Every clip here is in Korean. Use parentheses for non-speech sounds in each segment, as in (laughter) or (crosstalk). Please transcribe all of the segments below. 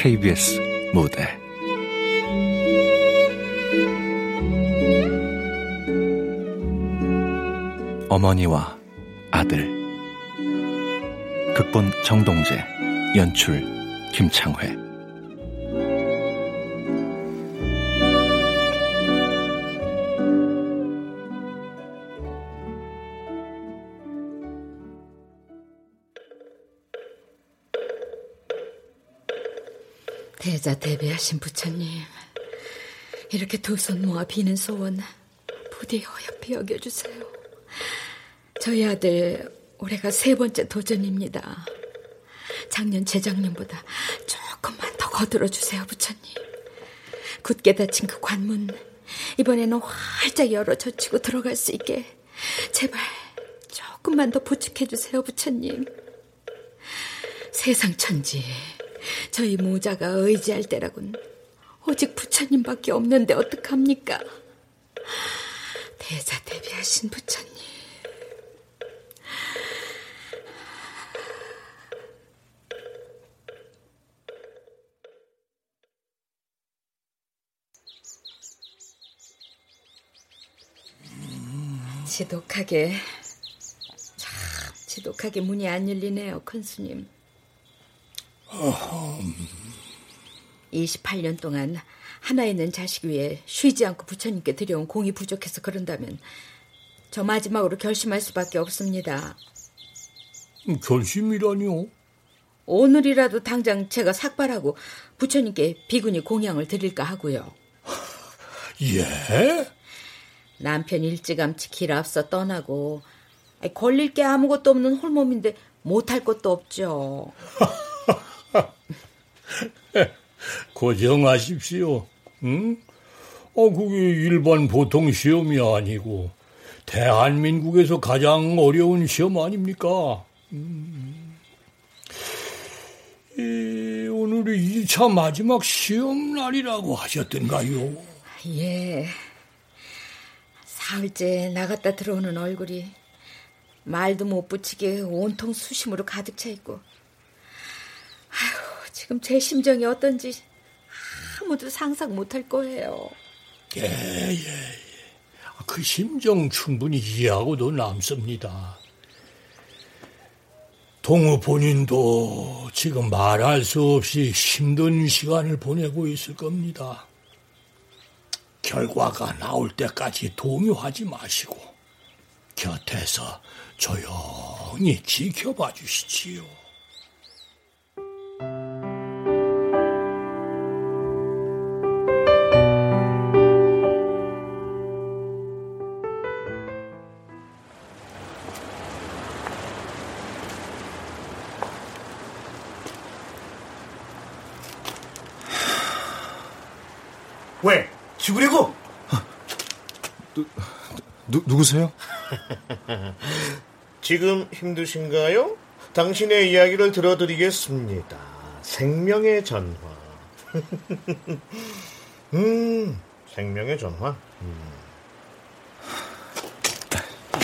KBS 무대. 어머니와 아들. 극본 정동재 연출 김창회 대자 대비하신 부처님, 이렇게 두 손 모아 비는 소원 부디 허옇게 여겨주세요. 저희 아들 올해가 세 번째 도전입니다. 작년, 재작년보다 조금만 더 거들어 주세요, 부처님. 굳게 닫힌 그 관문 이번에는 활짝 열어 젖히고 들어갈 수 있게 제발 조금만 더 부축해 주세요, 부처님. 세상 천지 저희 모자가 의지할 때라곤 오직 부처님밖에 없는데 어떡합니까? 대자 대비하신 부처님. 지독하게 참 지독하게 문이 안 열리네요, 큰스님. 28년 동안 하나 있는 자식 위에 쉬지 않고 부처님께 드려온 공이 부족해서 그런다면 저 마지막으로 결심할 수밖에 없습니다. 결심이라니요? 오늘이라도 당장 제가 삭발하고 부처님께 비구니 공양을 드릴까 하고요. 예? 남편 일찌감치 길 앞서 떠나고 걸릴 게 아무것도 없는 홀몸인데 못할 것도 없죠. (laughs) (laughs) 고정하십시오. 응? 어, 그게 일반 보통 시험이 아니고 대한민국에서 가장 어려운 시험 아닙니까? 음. 이, 오늘이 2차 마지막 시험 날이라고 하셨던가요? 예. 사흘째 나갔다 들어오는 얼굴이 말도 못 붙이게 온통 수심으로 가득 차 있고 지금 제 심정이 어떤지 아무도 상상 못할 거예요. 예, 예, 예. 그 심정 충분히 이해하고도 남습니다. 동우 본인도 지금 말할 수 없이 힘든 시간을 보내고 있을 겁니다. 결과가 나올 때까지 동요하지 마시고 곁에서 조용히 지켜봐 주시지요. 죽으려고? 누, 누, 누구세요? (laughs) 지금 힘드신가요? 당신의 이야기를 들어드리겠습니다. 생명의 전화. (laughs) 음, 생명의 전화. 음.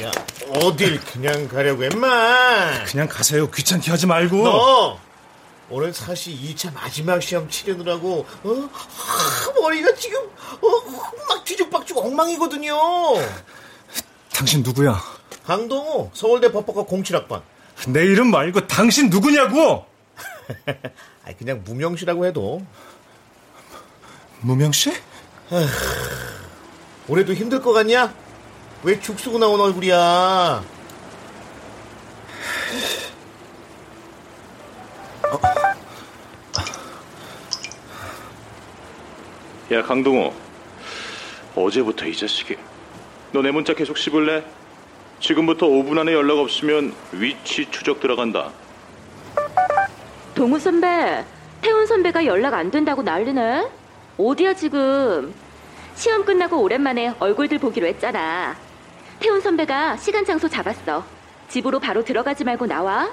야, 어딜 그냥 가려고 했마? 그냥 가세요. 귀찮게 하지 말고. 너 오늘 사실 2차 마지막 시험 치르느라고 어? 아, 머리가 지금 어, 막 뒤죽박죽 엉망이거든요. 당신 누구야? 강동호 서울대 법학과 07학번. 내 이름 말고 당신 누구냐고? (laughs) 아 그냥 무명 씨라고 해도. 무명씨? 올해도 힘들 것 같냐? 왜 죽쓰고 나온 얼굴이야? 야 강동호 어제부터 이 자식이 너 내 문자 계속 씹을래? 지금부터 5분 안에 연락 없으면 위치 추적 들어간다 동우 선배 태훈 선배가 연락 안 된다고 난리네. 어디야 지금? 시험 끝나고 오랜만에 얼굴들 보기로 했잖아. 태훈 선배가 시간 장소 잡았어. 집으로 바로 들어가지 말고 나와.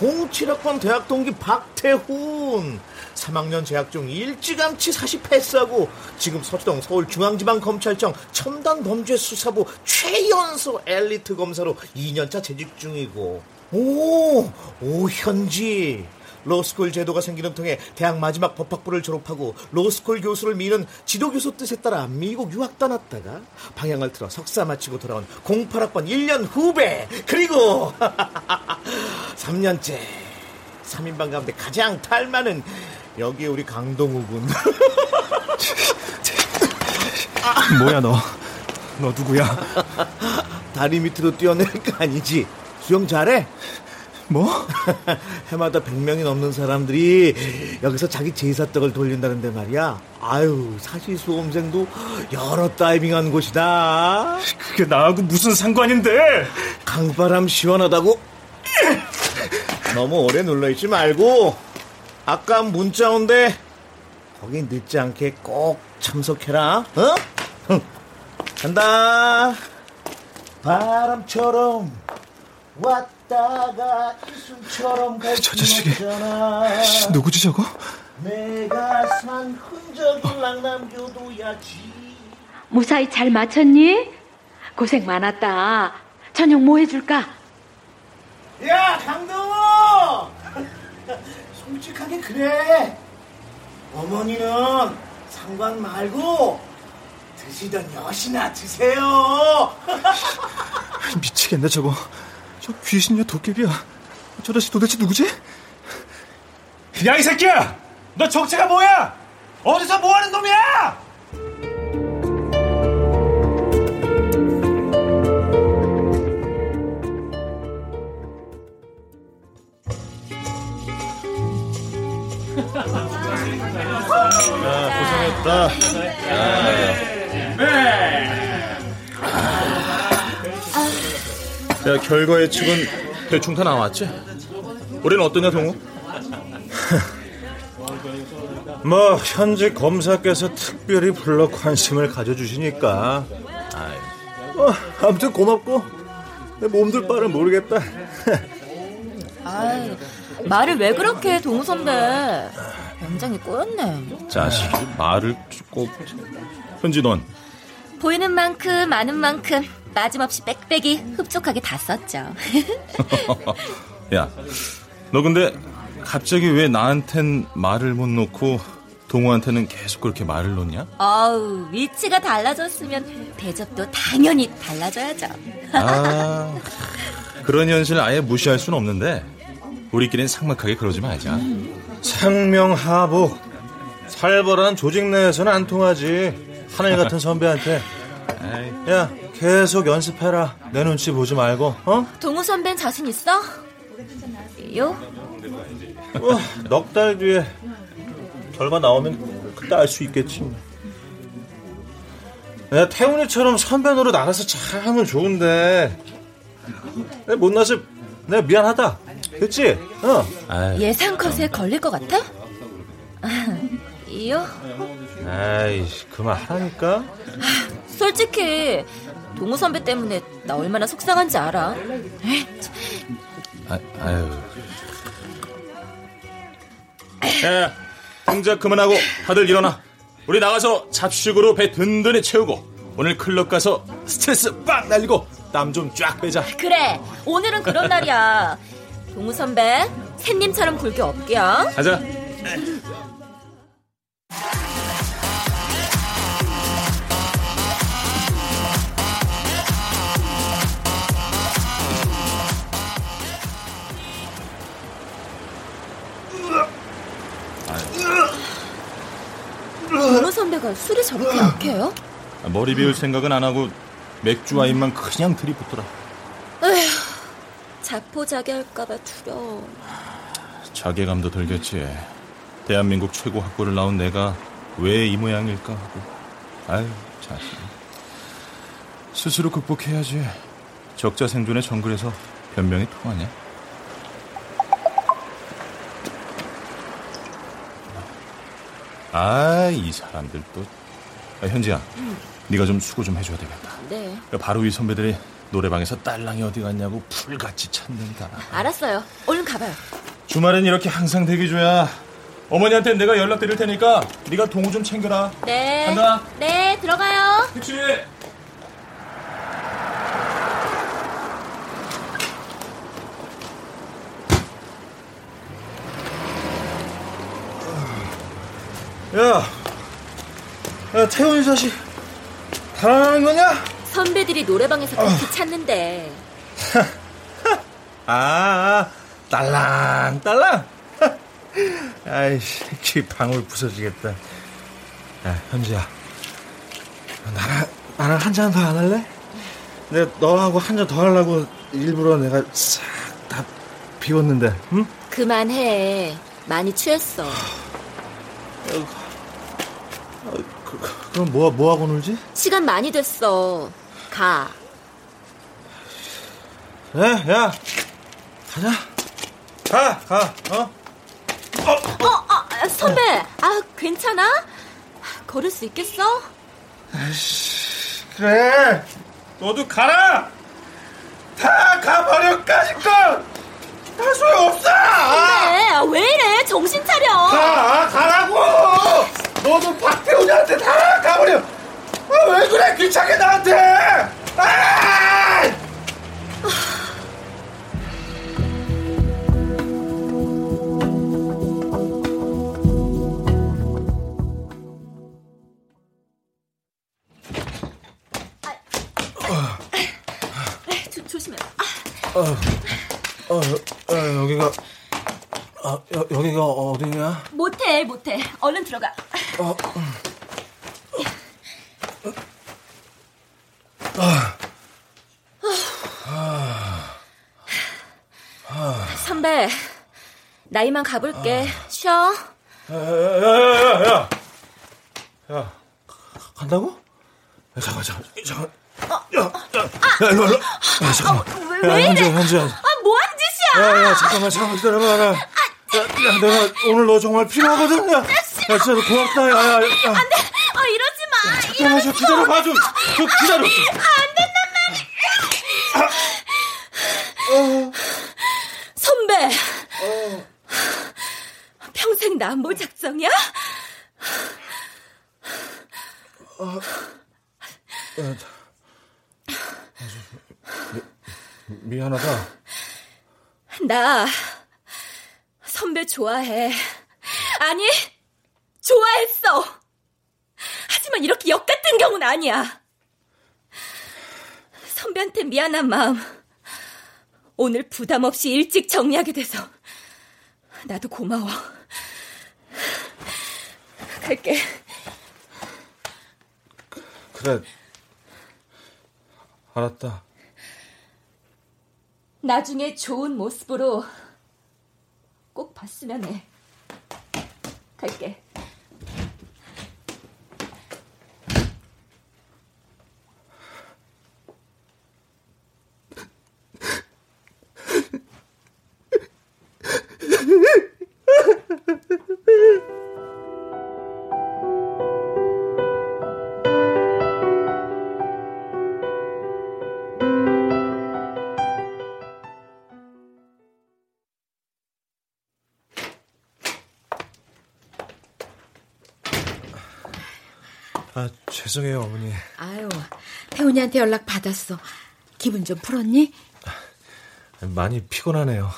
07학번 대학 동기 박태훈. 3학년 재학 중 일찌감치 사시 패스하고 지금 서초동 서울중앙지방검찰청 첨단범죄수사부 최연소 엘리트 검사로 2년차 재직 중이고. 오 오현지 로스쿨 제도가 생기는 통해 대학 마지막 법학부를 졸업하고 로스쿨 교수를 미는 지도교수 뜻에 따라 미국 유학 떠났다가 방향을 틀어 석사 마치고 돌아온 08학번 1년 후배 그리고 (laughs) 3년째 3인방 가운데 가장 탈만은 여기 우리 강동우군 (laughs) 뭐야 너? 너 누구야? (laughs) 다리 밑으로 뛰어낼 거 아니지 수영 잘해? 뭐? (laughs) 해마다 100명이 넘는 사람들이 여기서 자기 제사떡을 돌린다는데 말이야. 아유, 사실 수험생도 여러 다이빙한 곳이다. 그게 나하고 무슨 상관인데? 강바람 시원하다고? 너무 오래 눌러있지 말고 아까 문자 온데 거기 늦지 않게 꼭 참석해라. 어? 흥. 간다. 바람처럼 이순처럼 저 자식이. 누구지 저거? 내가 산 흔적을 남겨둬야지. 무사히 잘 마쳤니? 고생 많았다. 저녁 뭐 해줄까? 야, 강동호! (laughs) 솔직하게 그래. 어머니는 상관 말고 드시던 여시나 드세요. 미치겠네 저거. 저 귀신이야 도깨비야. 저 자식 도대체 누구지? 야 이 새끼야! 너 정체가 뭐야? 어디서 뭐하는 놈이야? 고생했다. 야, 결과 예측은 대충 다 나왔지? 우리는 어떠냐, 동우? (laughs) 뭐 현직 검사께서 특별히 불러 관심을 가져주시니까 어, 아무튼 고맙고 내 몸둘 바를 모르겠다 (laughs) 아이, 말을 왜 그렇게 해, 동우 선배. 굉장히 꼬였네. 자식이 말을 꼭. 현지 넌? 보이는 만큼, 아는 만큼, 빠짐없이 빽빽이 흡족하게 다 썼죠. (laughs) 야, 너 근데 갑자기 왜 나한텐 말을 못 놓고 동우한테는 계속 그렇게 말을 놓냐? 아우, 위치가 달라졌으면 대접도 당연히 달라져야죠. 아, 그런 현실을 아예 무시할 수는 없는데 우리끼리는 삭막하게 그러지 말자. 상명하복 살벌한 조직 내에서는 안 통하지 하늘 같은 선배한테 (laughs) 야 계속 연습해라 내 눈치 보지 말고 어? 동우 선배는 자신 있어? 요? 뭐, 넉달 뒤에 결과 나오면 그때 알 수 있겠지 뭐. 내가 태훈이처럼 선배 노릇 알아서 잘 하면 좋은데 내가 못나서 내가 미안하다 그치? 어. 예상 컷에 걸릴 것 같아? (laughs) 요? 아이씨 그만 하라니까 솔직히 동우 선배 때문에 나 얼마나 속상한지 알아. 에이, 아, 아유. 야, 동작 그만하고 다들 일어나. 우리 나가서 잡식으로 배 든든히 채우고 오늘 클럽 가서 스트레스 빡 날리고 땀 좀 쫙 빼자. 그래 오늘은 그런 날이야. (laughs) 동우 선배 샌님처럼 굴게 없게요. 가자. 선배가 술이 저렇게 약해요? 머리 비울 생각은 안 하고 맥주 와인만 그냥 들이붓더라. 에휴, 자포자기 할까봐 두려워. 자괴감도 들겠지. 대한민국 최고 학부를 나온 내가 왜 이 모양일까 하고. 아유, 자식. 스스로 극복해야지. 적자 생존의 정글에서 변명이 통하냐? 아, 이 사람들 또. 아, 현지야, 네가 좀 수고 좀 해줘야 되겠다. 네. 그 바로 위 선배들이 노래방에서 딸랑이 어디 갔냐고 풀같이 찾는다. 알았어요. 얼른 가봐요. 주말엔 이렇게 항상 대기 줘야 어머니한테 내가 연락 드릴 테니까 네가 동우 좀 챙겨라. 네. 간다. 네, 들어가요. 그치? 야, 야 태훈이 자식 달아나는 거냐? 선배들이 노래방에서 그렇게 찾는데. (laughs) 아, 아 딸랑 딸랑. (laughs) 아이씨, 기 방울 부서지겠다. 야, 현지야, 나랑 나랑 한 잔 더 안 할래? 내가 너하고 한 잔 더 하려고 일부러 내가 싹 다 비웠는데, 응? 그만해. 많이 취했어. 그, 그럼 뭐, 뭐 하고 놀지? 시간 많이 됐어. 가. 그래, 야, 가자. 가, 가, 어? 어, 아, 아, 선배. 아, 괜찮아? 걸을 수 있겠어? 그래, 너도 가라. 다 가버려, 까짓 거. 다 소용없어. 선배, 왜 이래? 정신 차려. 가, 가라고. 너도 박태훈이한테 다 가버려. 아, 왜 그래, 귀찮게 나한테. 아! 조, 조심해. 어, 어, 어, 아, 여, 여기가 어디냐? 못해, 못해. 얼른 들어가. 어, 선배, 나이만 가볼게. 쉬어. 야, 야, 야, 야, 야. 야, 간다고? 야, 잠깐, 잠깐, 잠깐. 야, 야, 이리 와. 야, 잠깐만. 왜, 왜 야, 이래? 현지야, 현지야. 아, 뭐 하는 짓이야? 야, 야, 잠깐만, 잠깐만 기다려봐. 야, 야, 야, 내가 오늘 너 정말 필요하거든. 야, 야, 진짜 고맙다. 야, 야, 야. 안 돼. 아, 이러지 마. 잠깐만, 좀 기다려 봐, 좀. 좀 기다려. 안 된단 말이야. 선배. 평생 남보 작정이야? 미안하다. 나 선배 좋아해. 아니, 좋아했어. 하지만 이렇게 역 같은 경우는 아니야. 선배한테 미안한 마음. 오늘 부담 없이 일찍 정리하게 돼서 나도 고마워. 갈게. 그래. 알았다. 나중에 좋은 모습으로 꼭 봤으면 해. 갈게. 죄송해요, 어머니. 아유, 태훈이한테 연락 받았어. 기분 좀 풀었니? 많이 피곤하네요.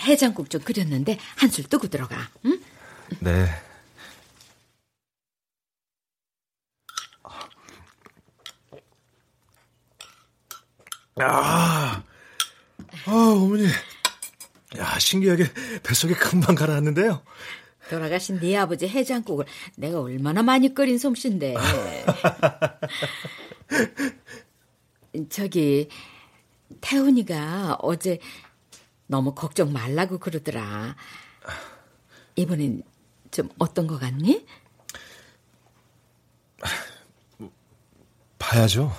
해장국 좀 끓였는데 한술 뜨고 들어가. 응? 네. 아, 아, 어머니. 야, 신기하게 뱃속에 금방 가라앉는데요. 돌아가신 네 아버지 해장국을 내가 얼마나 많이 끓인 솜씨인데. (laughs) 저기 태훈이가 어제 너무 걱정 말라고 그러더라. 이번엔 좀 어떤 거 같니? 봐야죠.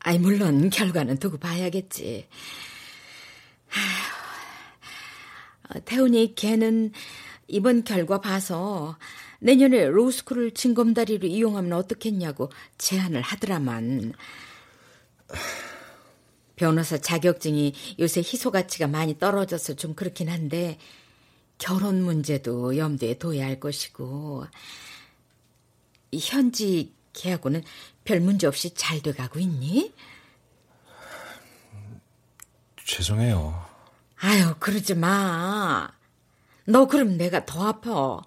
아이 물론 결과는 두고 봐야겠지. 아휴, 어, 태훈이 걔는 이번 결과 봐서 내년에 로스쿨을 징검다리로 이용하면 어떻겠냐고 제안을 하더라만. 변호사 자격증이 요새 희소 가치가 많이 떨어져서 좀 그렇긴 한데 결혼 문제도 염두에 둬야 할 것이고 현지 계하고는 별 문제 없이 잘 돼가고 있니? 죄송해요. 아유, 그러지 마. 너 그럼 내가 더 아파.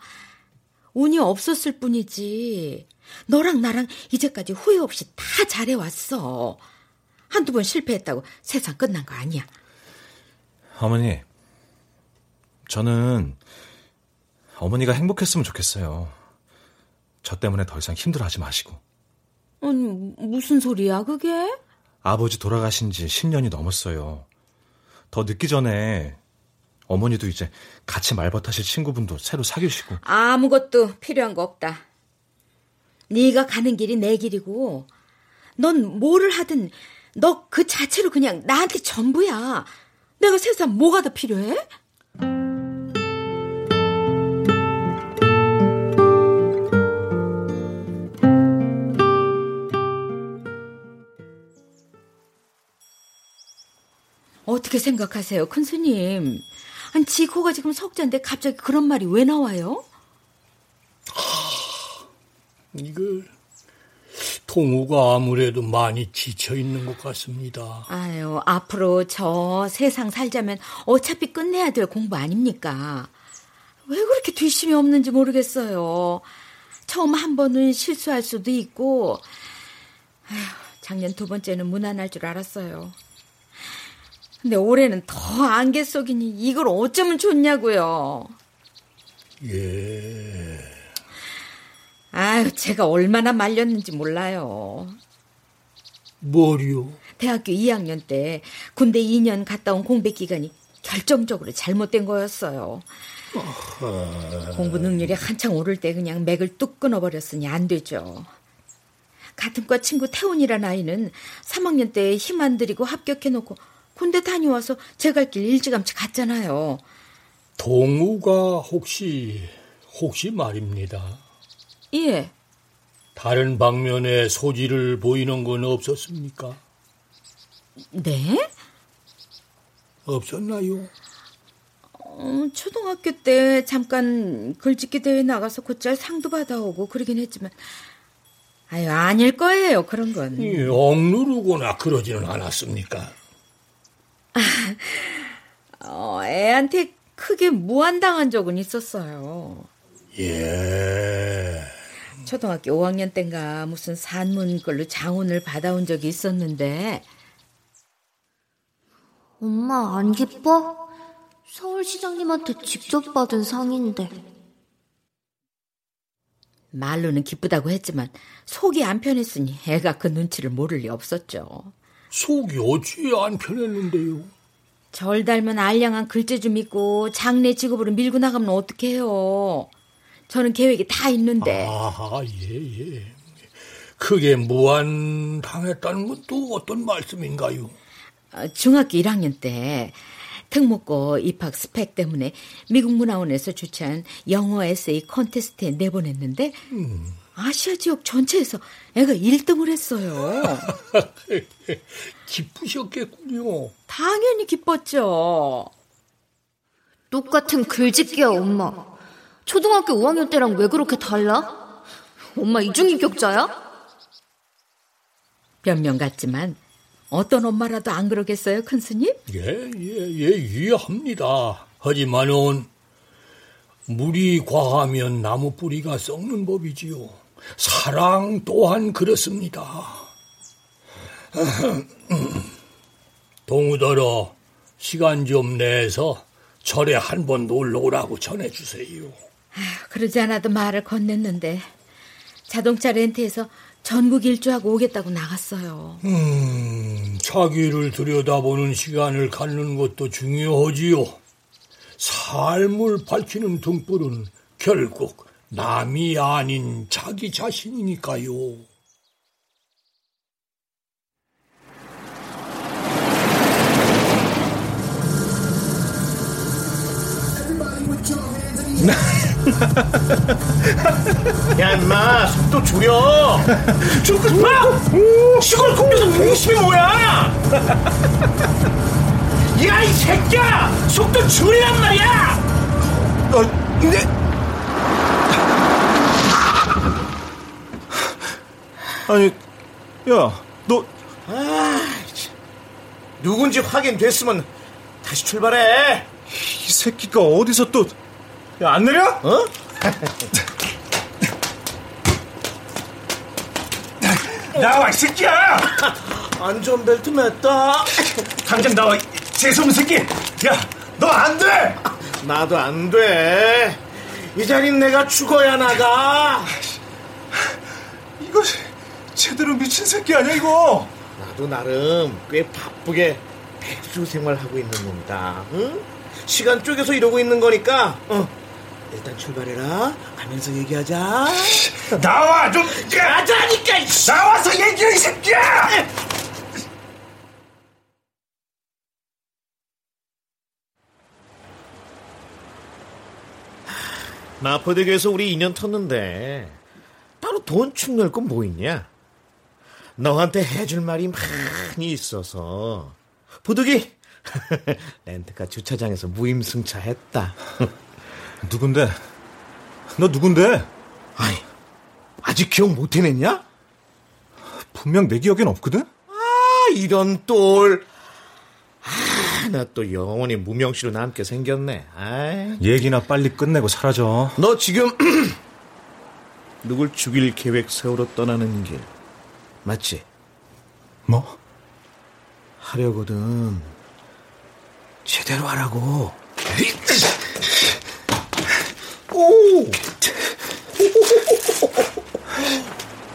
운이 없었을 뿐이지. 너랑 나랑 이제까지 후회 없이 다 잘해왔어. 한두 번 실패했다고 세상 끝난 거 아니야. 어머니, 저는 어머니가 행복했으면 좋겠어요. 저 때문에 더 이상 힘들어하지 마시고. 아니, 무슨 소리야, 그게? 아버지 돌아가신 지 10년이 넘었어요. 더 늦기 전에 어머니도 이제 같이 말벗하실 친구분도 새로 사귀시고. 아무것도 필요한 거 없다. 네가 가는 길이 내 길이고 넌 뭐를 하든 너 그 자체로 그냥 나한테 전부야. 내가 세상 뭐가 더 필요해? 어떻게 생각하세요, 큰 스님? 아니, 지코가 지금 석자인데 갑자기 그런 말이 왜 나와요? 이거 동우가 아무래도 많이 지쳐 있는 것 같습니다. 아유, 앞으로 저 세상 살자면 어차피 끝내야 될 공부 아닙니까? 왜 그렇게 뒷심이 없는지 모르겠어요. 처음 한 번은 실수할 수도 있고, 아휴, 작년 두 번째는 무난할 줄 알았어요. 근데 올해는 더 안개 속이니 이걸 어쩌면 좋냐고요. 예. 아유, 제가 얼마나 말렸는지 몰라요. 뭐요? 대학교 2학년 때 군대 2년 갔다 온 공백 기간이 결정적으로 잘못된 거였어요. 공부 능률이 한창 오를 때 그냥 맥을 뚝 끊어버렸으니 안 되죠. 같은 과 친구 태훈이란 아이는 3학년 때 힘 안 들이고 합격해놓고 군대 다녀와서 제 갈 길 일찌감치 갔잖아요. 동우가 혹시 혹시 말입니다. 예. 다른 방면에 소질을 보이는 건 없었습니까? 네? 없었나요? 어, 초등학교 때 잠깐 글짓기 대회 나가서 곧잘 상도 받아오고 그러긴 했지만 아유 아닐 거예요 그런 건. 예, 억누르거나 그러지는 않았습니까? 어, 애한테 크게 무한당한 적은 있었어요. 예. 초등학교 5학년 땐가 무슨 산문 걸로 장훈을 받아온 적이 있었는데. 엄마 안 기뻐? 서울시장님한테 직접 받은 상인데. 말로는 기쁘다고 했지만 속이 안 편했으니 애가 그 눈치를 모를 리 없었죠. 속이 어찌 안 편했는데요? 절 닮은 알량한 글재 좀 있고 장례 직업으로 밀고 나가면 어떡해요. 저는 계획이 다 있는데. 아, 예, 예. 그게 무한 당했다는 건 또 어떤 말씀인가요? 어, 중학교 1학년 때 특목고 입학 스펙 때문에 미국 문화원에서 주최한 영어 에세이 콘테스트에 내보냈는데 음. 아시아 지역 전체에서 애가 1등을 했어요. (laughs) 기쁘셨겠군요. 당연히 기뻤죠. 똑같은 글짓기야, 엄마. 초등학교 5학년 때랑 왜 그렇게 달라? 엄마 이중인격자야? 변명 같지만 어떤 엄마라도 안 그러겠어요, 큰 스님? 예, 예, 예, 이해합니다. 하지만은 물이 과하면 나무 뿌리가 썩는 법이지요. 사랑 또한 그렇습니다. 동우더러 시간 좀 내서 절에 한 번 놀러 오라고 전해주세요. 아휴, 그러지 않아도 말을 건넸는데 자동차 렌트해서 전국 일주하고 오겠다고 나갔어요. 음, 자기를 들여다보는 시간을 갖는 것도 중요하지요. 삶을 밝히는 등불은 결국 남이 아닌 자기 자신이니까요. (laughs) 야, 임마, 속도 줄여. (laughs) 줄거 마! 시골 국에서 무심이 뭐야? (laughs) 야, 이 새끼야! 속도 줄이란 말이야! 어, 네. 아니, 야, 너. 아, 누군지 확인됐으면 다시 출발해. 이 새끼가 어디서 또. 야, 안 내려? 어? (laughs) 나와, 이 새끼야! 안전벨트 맸다. 당장 나와, 재수없는 새끼! 야, 너 안 돼! 나도 안 돼. 이 자리는 내가 죽어야 나가. 이거 제대로 미친 새끼 아니야, 이거? 나도 나름 꽤 바쁘게 백수 생활하고 있는 놈이다. 응? 시간 쪼개서 이러고 있는 거니까, 어. 일단 출발해라. 가면서 얘기하자. (laughs) 나와, 좀! 가자니까! 나와서 얘기해, 이 새끼야! 마포대교에서 우리 인연 텄는데 따로 돈 축낼 건 뭐 있냐? 너한테 해줄 말이 많이 있어서 부득이 (laughs) 렌트카 주차장에서 무임승차했다. (laughs) 누군데? 너 누군데? 아이, 아직 기억 못 해냈냐? 분명 내 기억엔 없거든? 아, 이런 똘. 아, 나 또 영원히 무명시로 남게 생겼네. 아이. 얘기나 빨리 끝내고 사라져. 너 지금 (clears throat) 누굴 죽일 계획 세우러 떠나는 길 맞지? 뭐? 하려거든. 제대로 하라고. 오!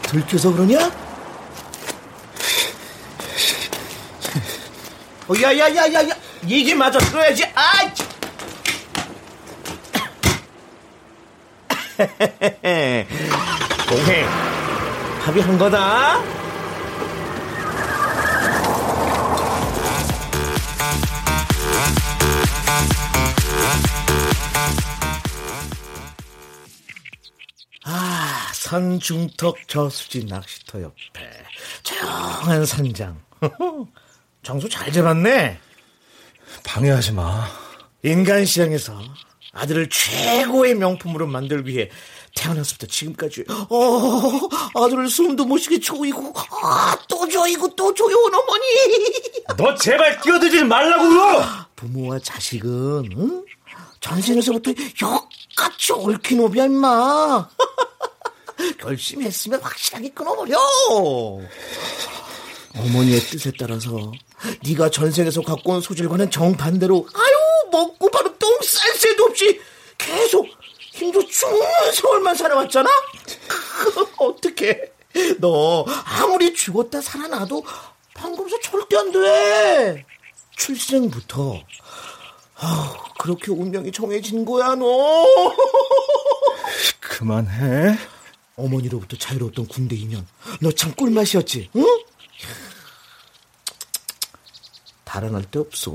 들켜서 그러냐? 어, 야, 야, 야, 야, 야. 얘기 마저 들어야지. 아이! 동행, 합의한 거다. 산 중턱 저수지 낚시터 옆에 조용한 산장. (laughs) 장소 잘 잡았네. 방해하지 마. 인간 시장에서 아들을 최고의 명품으로 만들기 위해 태어났을부터 지금까지 어 아들을 숨도 못 쉬게 조이고 아, 또 조이고 또 조여온 어머니 (laughs) 너 제발 끼어들지 말라고요. 부모와 자식은 응? 전생에서부터 역같이 얽힌 오비야 임마 (laughs) 결심했으면 확실하게 끊어버려. 어머니의 뜻에 따라서 네가 전생에서 갖고 온 소질과는 정반대로 아유 먹고 바로 똥쌀 새도 없이 계속 힘도 죽는 세월만 살아왔잖아? (laughs) 어떻게 너 아무리 죽었다 살아나도 방금서 절대 안 돼. 출생부터. 아 그렇게 운명이 정해진 거야 너. (laughs) 그만해. 어머니로부터 자유로웠던 군대 인연 너참 꿀맛이었지 응? 달아날 데 없어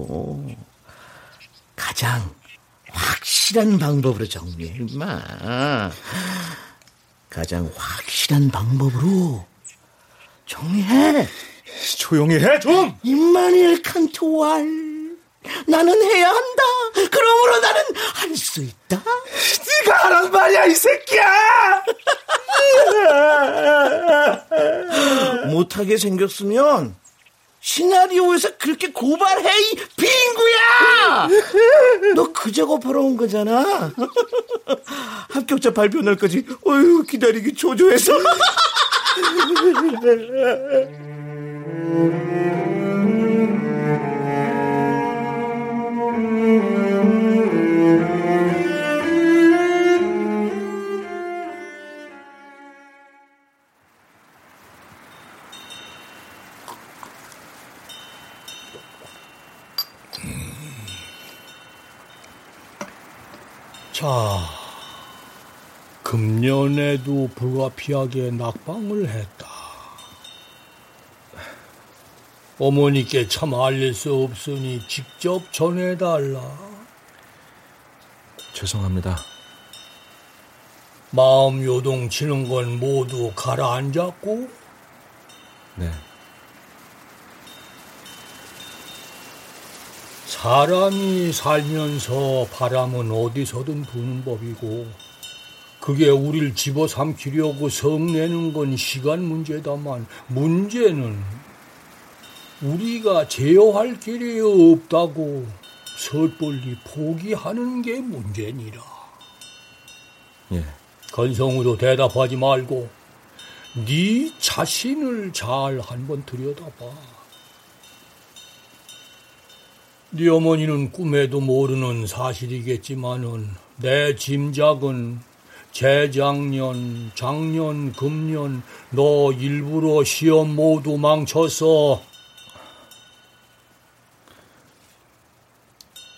가장 확실한 방법으로 정리해 임마 가장 확실한 방법으로 정리해 조용히 해 좀. 임마니엘 칸토왈 나는 해야 한다. 그러므로 나는 할 수 있다. 네가 하란 말이야 이 새끼야. (laughs) 못하게 생겼으면 시나리오에서 그렇게 고발해 이 빙구야! 너그 작업하러 온 거잖아. (laughs) 합격자 발표 날까지 어휴 기다리기 초조해서 (laughs) 자, 금년에도 불가피하게 낙방을 했다. 어머니께 참 알릴 수 없으니 직접 전해달라. 죄송합니다. 마음 요동치는 건 모두 가라앉았고? 네. 사람이 살면서 바람은 어디서든 부는 법이고, 그게 우릴 집어삼키려고 성내는 건 시간 문제다만, 문제는 우리가 제어할 길이 없다고 섣불리 포기하는 게 문제니라. 예. 건성으로 대답하지 말고 네 자신을 잘 한번 들여다봐. 네 어머니는 꿈에도 모르는 사실이겠지만은 내 짐작은 재작년, 작년, 금년 너 일부러 시험 모두 망쳤어.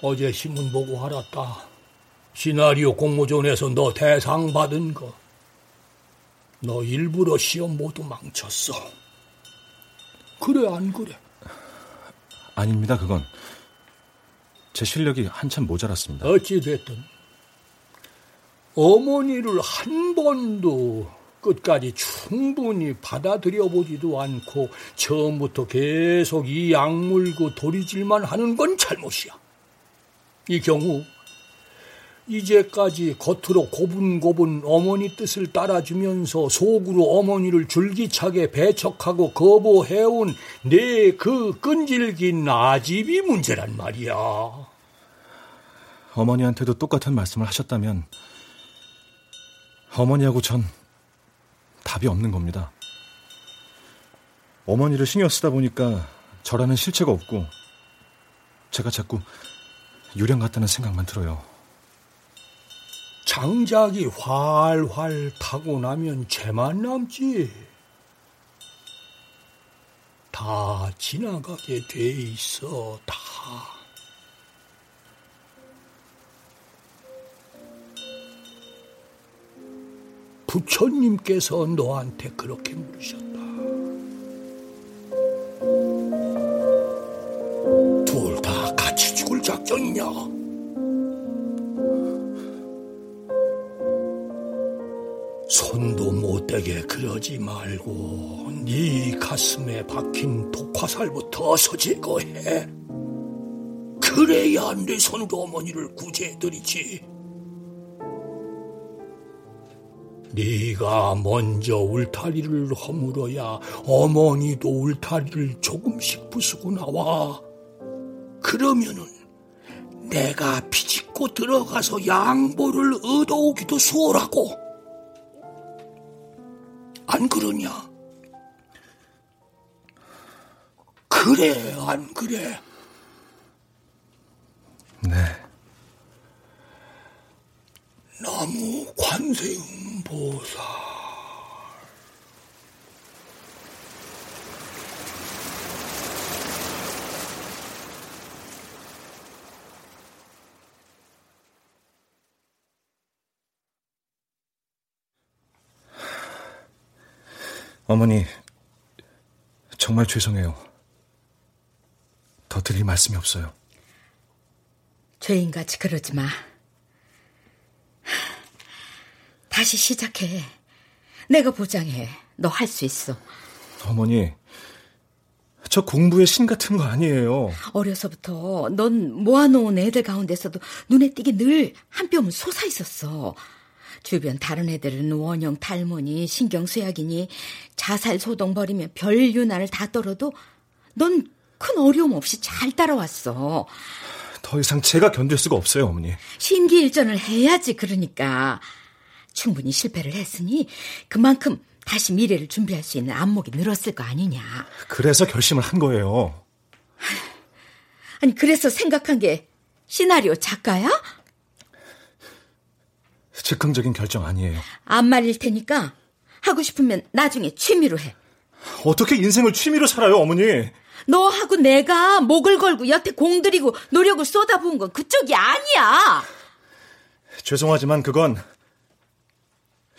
어제 신문 보고 알았다. 시나리오 공모전에서 너 대상 받은 거. 너 일부러 시험 모두 망쳤어. 그래, 안 그래? 아닙니다, 그건. 제 실력이 한참 모자랐습니다. 어찌됐든, 어머니를 한 번도 끝까지 충분히 받아들여 보지도 않고 처음부터 계속 이 약물고 도리질만 하는 건 잘못이야. 이 경우 이제까지 겉으로 고분고분 어머니 뜻을 따라주면서 속으로 어머니를 줄기차게 배척하고 거부해온 내 그 끈질긴 아집이 문제란 말이야. 어머니한테도 똑같은 말씀을 하셨다면 어머니하고 전 답이 없는 겁니다. 어머니를 신경 쓰다 보니까 저라는 실체가 없고 제가 자꾸 유령 같다는 생각만 들어요. 장작이 활활 타고 나면 죄만 남지. 다 지나가게 돼 있어, 다. 부처님께서 너한테 그렇게 물으셨다. 둘 다 같이 죽을 작정이냐? 손도 못 대게 그러지 말고 네 가슴에 박힌 독화살부터 어서 제거해. 그래야 내 손도 어머니를 구제해드리지. 네가 먼저 울타리를 허물어야 어머니도 울타리를 조금씩 부수고 나와. 그러면은 내가 비집고 들어가서 양보를 얻어오기도 수월하고. 안 그러냐? 그래, 안 그래? 네. 나무 관세음보살. 어머니, 정말 죄송해요. 더 드릴 말씀이 없어요. 죄인같이 그러지 마. 다시 시작해. 내가 보장해. 너 할 수 있어. 어머니, 저 공부의 신 같은 거 아니에요. 어려서부터 넌 모아놓은 애들 가운데서도 눈에 띄게 늘 한 뼘은 솟아 있었어. 주변 다른 애들은 원형 탈모니 신경 쇠약이니 자살 소동 벌이면 별 유난을 다 떨어도 넌 큰 어려움 없이 잘 따라왔어. 더 이상 제가 견딜 수가 없어요, 어머니. 심기일전을 해야지 그러니까. 충분히 실패를 했으니 그만큼 다시 미래를 준비할 수 있는 안목이 늘었을 거 아니냐. 그래서 결심을 한 거예요. 아니 그래서 생각한 게 시나리오 작가야? 즉흥적인 결정 아니에요. 안 말릴 테니까 하고 싶으면 나중에 취미로 해. 어떻게 인생을 취미로 살아요, 어머니? 너하고 내가 목을 걸고 여태 공들이고 노력을 쏟아부은 건 그쪽이 아니야. 죄송하지만 그건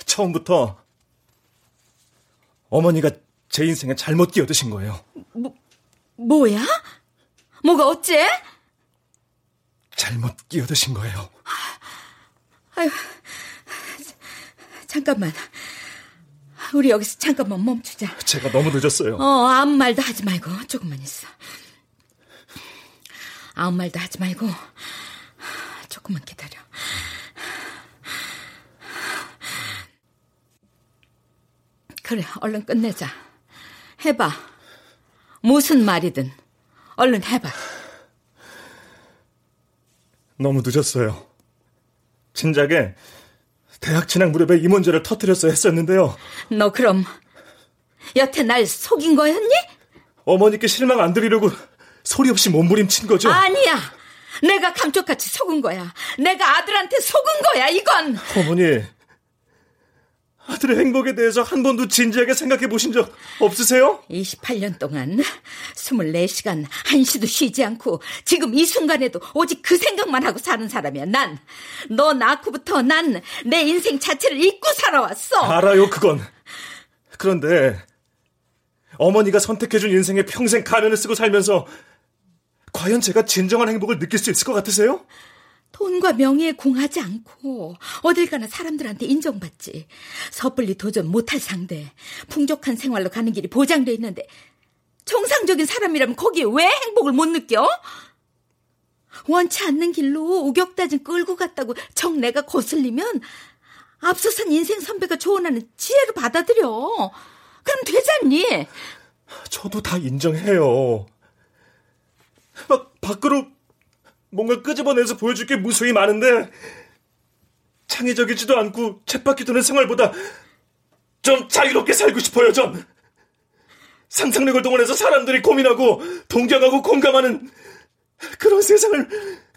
처음부터 어머니가 제 인생에 잘못 끼어드신 거예요. 뭐, 뭐야? 뭐가 어째? 잘못 끼어드신 거예요. 아유, 잠깐만. 우리 여기서 잠깐만 멈추자. 제가 너무 늦었어요. 어, 아무 말도 하지 말고 조금만 있어. 아무 말도 하지 말고 조금만 기다려. 그래, 얼른 끝내자. 해봐. 무슨 말이든 얼른 해봐. 너무 늦었어요. 진작에 대학 진학 무렵에 이 문제를 터뜨렸어 했었는데요. 너 그럼 여태 날 속인 거였니? 어머니께 실망 안 드리려고 소리 없이 몸부림친 거죠? 아니야. 내가 감쪽같이 속은 거야. 내가 아들한테 속은 거야, 이건. 어머니, 아들의 행복에 대해서 한 번도 진지하게 생각해 보신 적 없으세요? 28년 동안 24시간 한시도 쉬지 않고 지금 이 순간에도 오직 그 생각만 하고 사는 사람이야. 난 너 낳고부터 난 내 인생 자체를 잊고 살아왔어. 알아요, 그건. 그런데 어머니가 선택해준 인생에 평생 가면을 쓰고 살면서 과연 제가 진정한 행복을 느낄 수 있을 것 같으세요? 돈과 명예에 궁하지 않고 어딜 가나 사람들한테 인정받지. 섣불리 도전 못할 상대. 풍족한 생활로 가는 길이 보장돼 있는데 정상적인 사람이라면 거기에 왜 행복을 못 느껴? 원치 않는 길로 우격다진 끌고 갔다고 정 내가 거슬리면 앞서선 인생 선배가 조언하는 지혜로 받아들여. 그럼 되잖니? 저도 다 인정해요. 막 밖으로 뭔가 끄집어내서 보여줄 게 무수히 많은데 창의적이지도 않고 쳇바퀴 도는 생활보다 좀 자유롭게 살고 싶어요, 전. 상상력을 동원해서 사람들이 고민하고 동경하고 공감하는 그런 세상을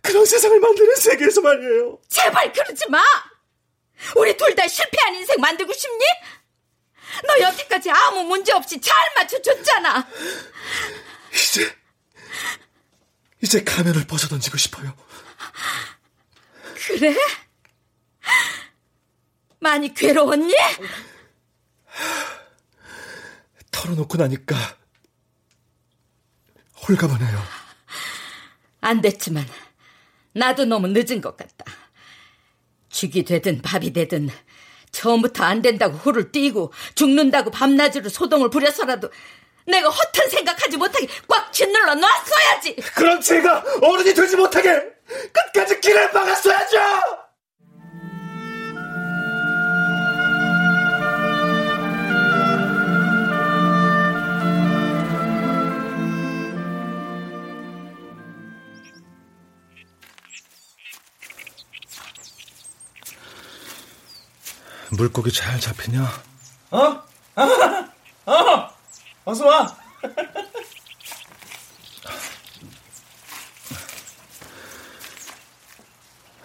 그런 세상을 만드는 세계에서 말이에요. 제발 그러지 마. 우리 둘 다 실패한 인생 만들고 싶니? 너 여태까지 아무 문제 없이 잘 맞춰줬잖아. 이제 이제 가면을 벗어던지고 싶어요. 그래? 많이 괴로웠니? 털어놓고 나니까 홀가분해요. 안 됐지만 나도 너무 늦은 것 같다. 죽이 되든 밥이 되든 처음부터 안 된다고 호를 띄고 죽는다고 밤낮으로 소동을 부려서라도 내가 허튼 생각하지 못하게 꽉 짓눌러 놨어야지. 그럼 제가 어른이 되지 못하게 끝까지 길을 막았어야죠. 물고기 잘 잡히냐? 어? 아, (laughs) 어, 어서 와.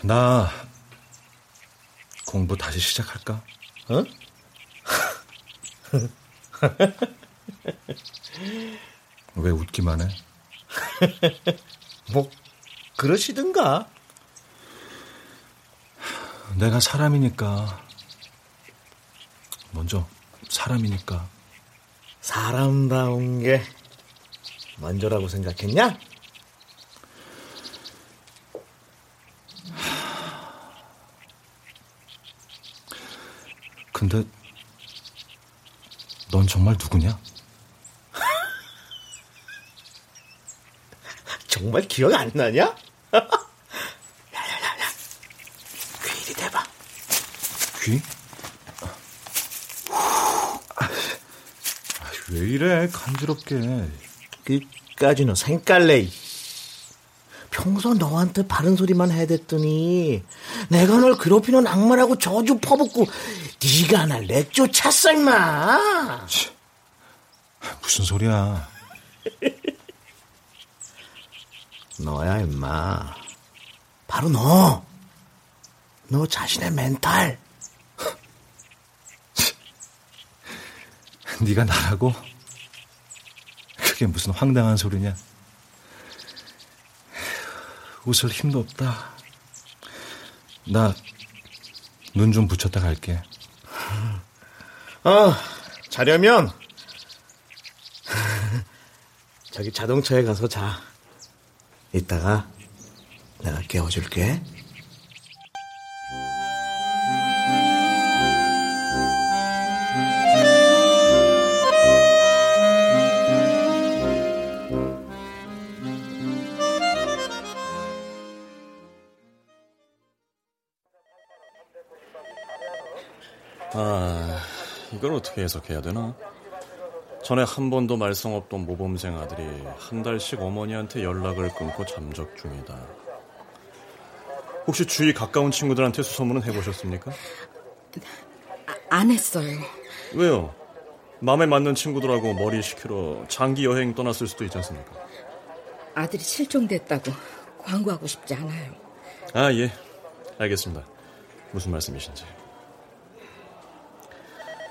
나 공부 다시 시작할까? 어? (laughs) 왜 웃기만 해? 뭐 그러시든가. 내가 사람이니까 먼저 사람이니까 사람다운 게 먼저라고 생각했냐? 근데 넌 정말 누구냐? (laughs) 정말 기억 안 나냐? (laughs) 야야야야, 귀 이리 대봐. 귀? 왜 이래 간지럽게 끝까지는 생깔래. 평소 너한테 바른 소리만 해댔더니 내가 널 괴롭히는 악마라고 저주 퍼붓고 네가 날 내쫓았어 임마. 무슨 소리야? (laughs) 너야 임마. 바로 너. 너 자신의 멘탈. 네가 나라고? 그게 무슨 황당한 소리냐? 웃을 힘도 없다. 나 눈 좀 붙였다 갈게. 어, 자려면 (laughs) 저기 자동차에 가서 자. 이따가 내가 깨워줄게. 해석해야 되나? 전에 한 번도 말썽 없던 모범생 아들이 한 달씩 어머니한테 연락을 끊고 잠적 중이다. 혹시 주위 가까운 친구들한테 수소문은 해보셨습니까? 아, 안 했어요. 왜요? 마음에 맞는 친구들하고 머리 식히러 장기 여행 떠났을 수도 있지 않습니까? 아들이 실종됐다고 광고하고 싶지 않아요. 아, 예. 알겠습니다. 무슨 말씀이신지.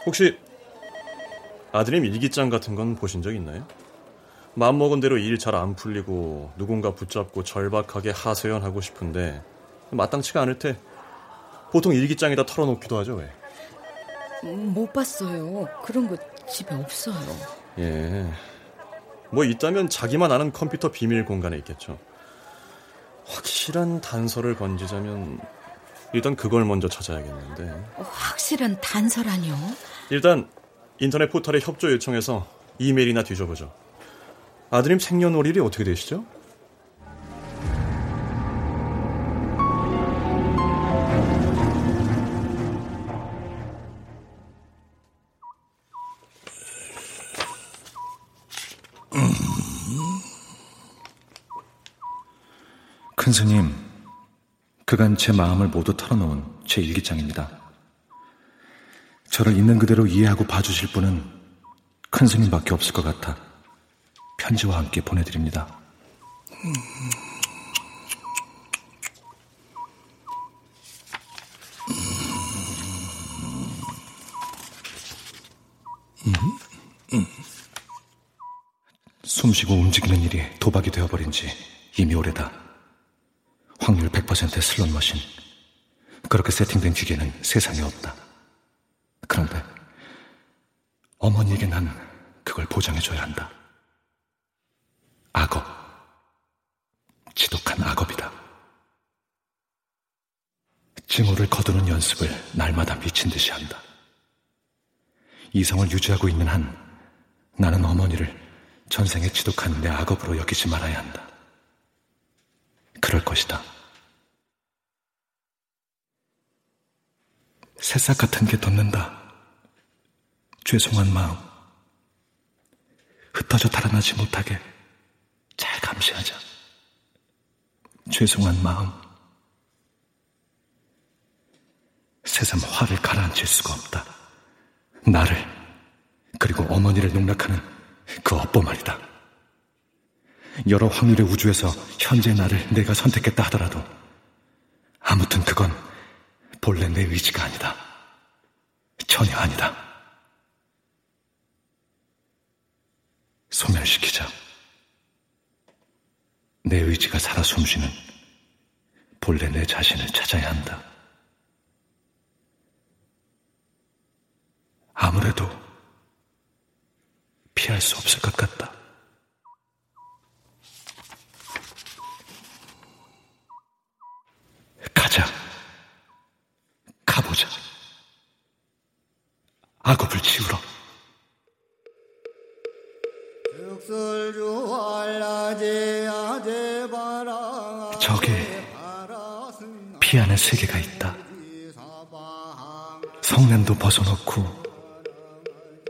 혹시 아드님 일기장 같은 건 보신 적 있나요? 마음먹은 대로 일 잘 안 풀리고 누군가 붙잡고 절박하게 하소연하고 싶은데 마땅치가 않을 때 보통 일기장에다 털어놓기도 하죠, 왜? 못 봤어요. 그런 거 집에 없어요. 예. 뭐 있다면 자기만 아는 컴퓨터 비밀 공간에 있겠죠. 확실한 단서를 건지자면 일단 그걸 먼저 찾아야겠는데. 확실한 단서라뇨? 일단 인터넷 포털에 협조 요청해서 이메일이나 뒤져보죠. 아드님 생년월일이 어떻게 되시죠? 큰 스님, 그간 제 마음을 모두 털어놓은 제 일기장입니다. 저를 있는 그대로 이해하고 봐주실 분은 큰 스님밖에 없을 것 같아 편지와 함께 보내드립니다. 숨쉬고 움직이는 일이 도박이 되어버린 지 이미 오래다. 확률 100%의 슬롯 머신. 그렇게 세팅된 기계는 세상에 없다. 그런데 어머니에게 난 그걸 보장해줘야 한다. 악업. 지독한 악업이다. 징후를 거두는 연습을 날마다 미친 듯이 한다. 이성을 유지하고 있는 한 나는 어머니를 전생에 지독한 내 악업으로 여기지 말아야 한다. 그럴 것이다. 새싹 같은 게 돋는다. 죄송한 마음. 흩어져 달아나지 못하게 잘 감시하자. 죄송한 마음. 새삼 화를 가라앉힐 수가 없다. 나를, 그리고 어머니를 농락하는 그 업보 말이다. 여러 확률의 우주에서 현재 나를 내가 선택했다 하더라도 아무튼 그건 본래 내 의지가 아니다. 전혀 아니다. 소멸시키자. 내 의지가 살아 숨쉬는 본래 내 자신을 찾아야 한다. 아무래도 피할 수 없을 것 같다. 가자. 가보자. 악업을 지우러. 저게 피하는 세계가 있다. 성냄도 벗어놓고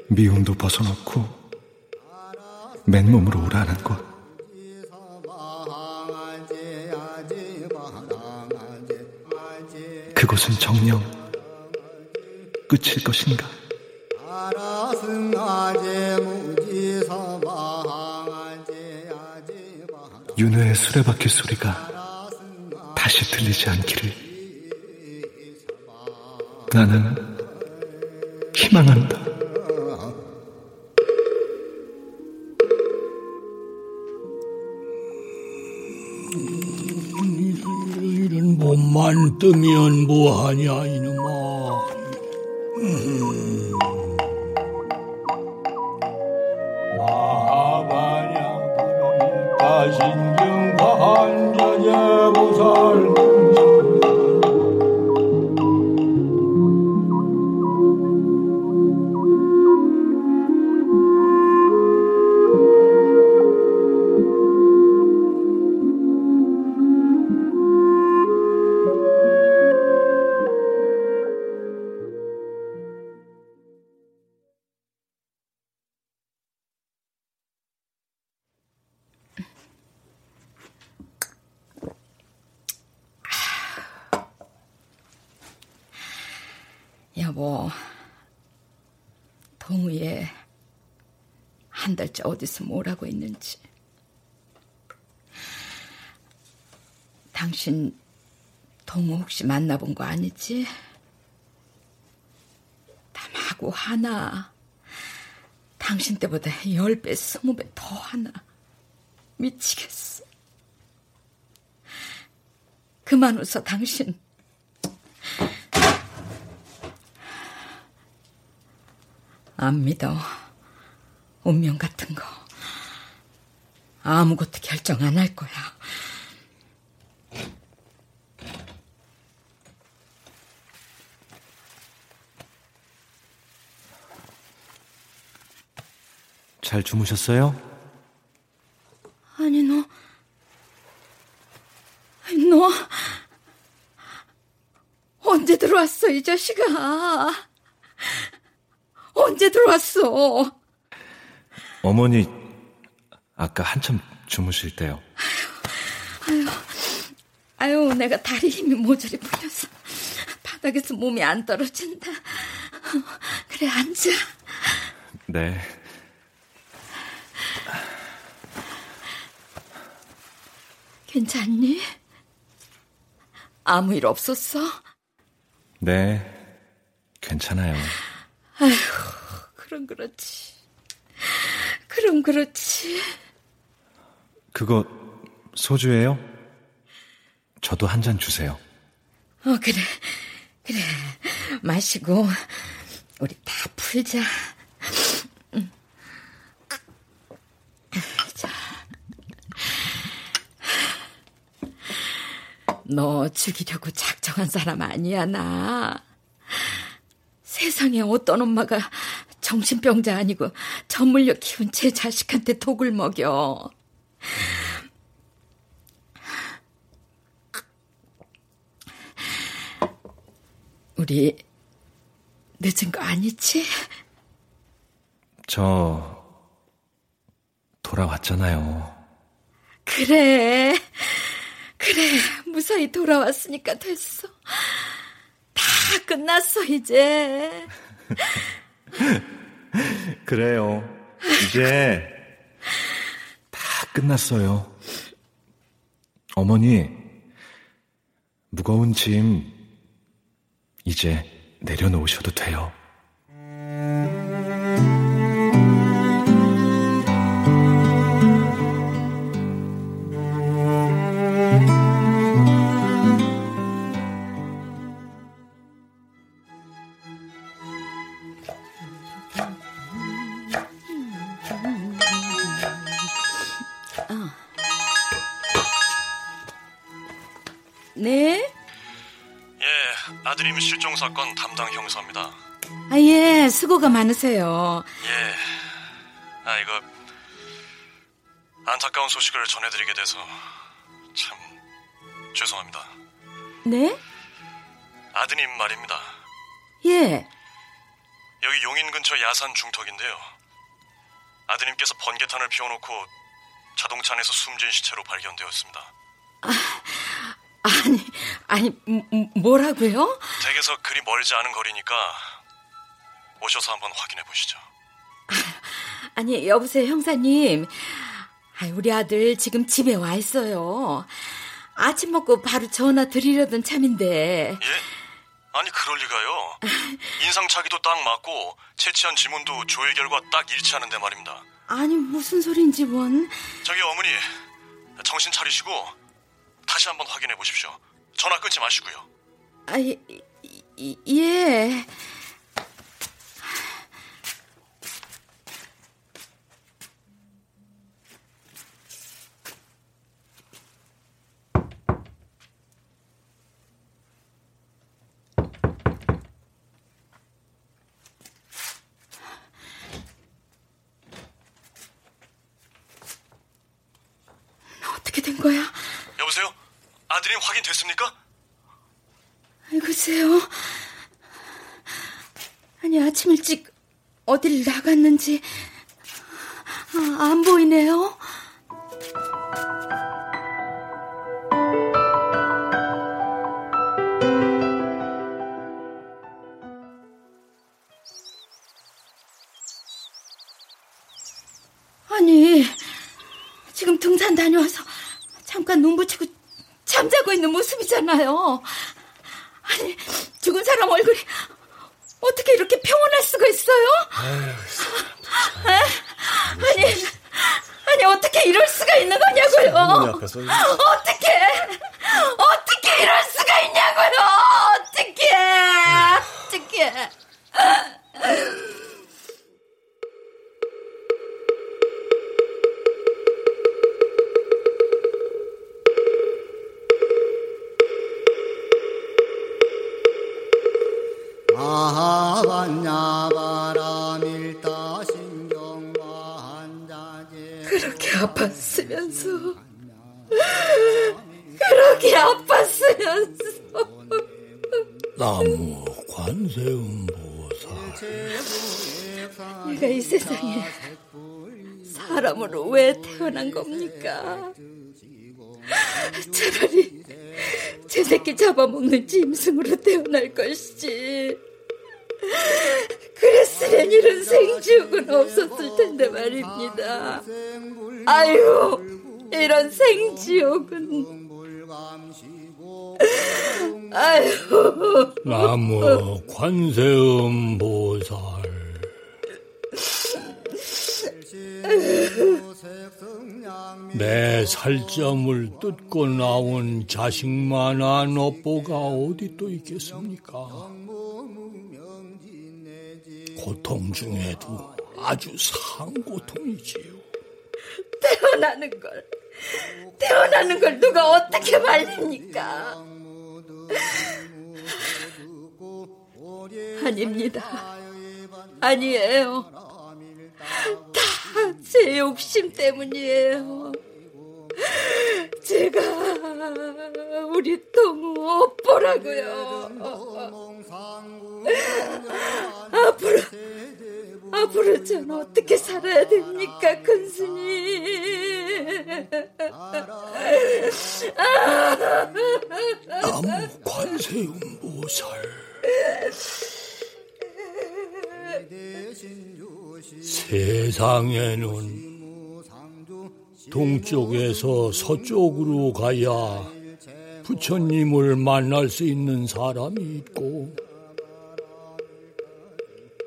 미움도 벗어놓고 맨몸으로 오라는 곳. 그곳은 정령 끝일 것인가? 윤회의 수레바퀴 소리가 다시 들리지 않기를 나는 희망한다. 이런 몸만 뜨면 뭐하냐 이놈 어디서 뭘 하고 있는지. 당신 동우 혹시 만나본 거 아니지? 담하고 하나. 당신 때보다 열 배, 스무 배더 하나. 미치겠어. 그만 웃어, 당신. 안 믿어. 운명 같은 거. 아무것도 결정 안 할 거야. 잘 주무셨어요? 아니, 너. 너. 언제 들어왔어, 이 자식아? 언제 들어왔어? 어머니, 아까 한참 주무실 때요. 아유, 아유, 내가 다리 힘이 모조리 풀려서 바닥에서 몸이 안 떨어진다. 그래, 앉아. 네. 괜찮니? 아무 일 없었어? 네, 괜찮아요. 아휴, 그럼 그렇지. 그럼 그렇지. 그거 소주예요? 저도 한 잔 주세요. 어, 그래. 그래. 마시고 우리 다 풀자. 자. 너 죽이려고 작정한 사람 아니야, 나. 세상에 어떤 엄마가 정신병자 아니고 전물려 키운 제 자식한테 독을 먹여. 우리 늦은 거 아니지? 저 돌아왔잖아요. 그래. 그래. 무사히 돌아왔으니까 됐어. 다 끝났어, 이제. (laughs) 그래요. 이제 다 끝났어요. 어머니, 무거운 짐 이제 내려놓으셔도 돼요. 사건 담당 형사입니다. 아, 예, 수고가 많으세요. 예. 아, 이거 안타까운 소식을 전해드리게 돼서 참 죄송합니다. 네? 아드님 말입니다. 예. 여기 용인 근처 야산 중턱인데요. 아드님께서 번개탄을 피워놓고 자동차 안에서 숨진 시체로 발견되었습니다. 아 니, 아니, 음, 뭐라고요? 댁에서 그리 멀지 않은 거리니까 오셔서 한번 확인해 보시죠. 아니, 여보세요, 형사님. 아, 우리 아들 지금 집에 와 있어요. 아침 먹고 바로 전화 드리려던 참인데. 예? 아니 그럴 리가요. (laughs) 인상착의도 딱 맞고 채취한 지문도 조회 결과 딱 일치하는데 말입니다. 아니, 무슨 소린지 원. 저기 어머니 정신 차리시고 다시 한번 확인해 보십시오. 전화 끊지 마시고요. 아, 예. 예. 드림 확인됐습니까? 아이고세요. 아니 아침 일찍 어딜 나갔는지 아, 안 보이네요. 아니 지금 등산 다녀와서 잠깐 눈 붙이고 잠자고 있는 모습이잖아요. 아니, 죽은 사람 얼굴이 어떻게 이렇게 평온할 수가 있어요? 아니, 아니, 어떻게 이럴 수가 있는 거냐고요? 어떻게, 어떻게 이럴 수가 있냐고요? 어떻게, 어떻게. 아팠으면서 그렇게 아팠으면서 나무 관세음 보살 내가 이 세상에 사람으로 왜 태어난 겁니까? 차라리 제 새끼 잡아먹는 짐승으로 태어날 것이지. 그랬으면 이런 생지옥은 없었을 텐데 말입니다. 아유, 이런 생지옥은. 아유. 나무 관세음 보살 내 살점을 뜯고 나온 자식만한 업보가 어디 또 있겠습니까? 고통 중에도 아주 상고통이지요. 태어나는 걸, 태어나는 걸 누가 어떻게 말립니까? 아닙니다. 아니에요. 다 제 욕심 때문이에요. (laughs) 제가 우리 동우 오빠라고요. 앞으로 앞으로 전 어떻게 살아야 됩니까, 큰 스님? 나무 관세음보살 세상에는 동쪽에서 서쪽으로 가야 부처님을 만날 수 있는 사람이 있고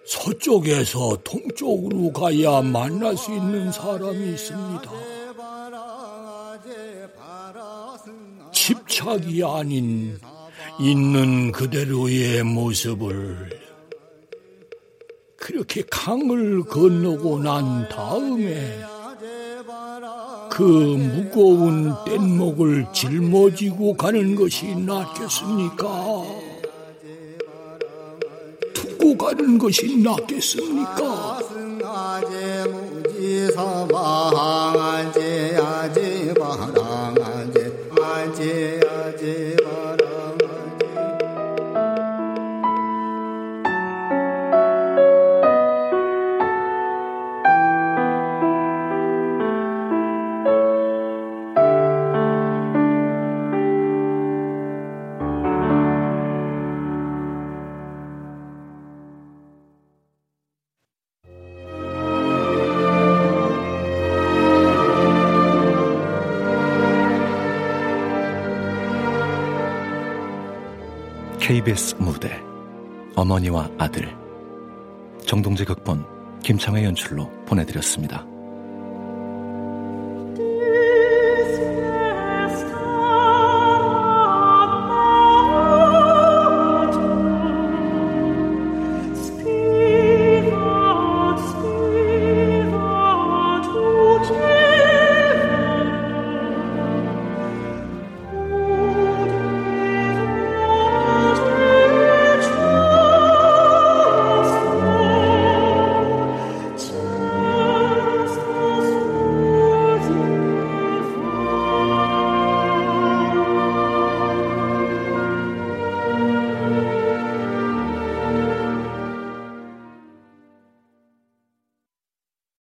서쪽에서 동쪽으로 가야 만날 수 있는 사람이 있습니다. 집착이 아닌 있는 그대로의 모습을 그렇게 강을 건너고 난 다음에 그 무거운 뗏목을 짊어지고 가는 것이 낫겠습니까? 두고 가는 것이 낫겠습니까? KBS 무대 어머니와 아들 정동재 극본 김창회 연출로 보내드렸습니다.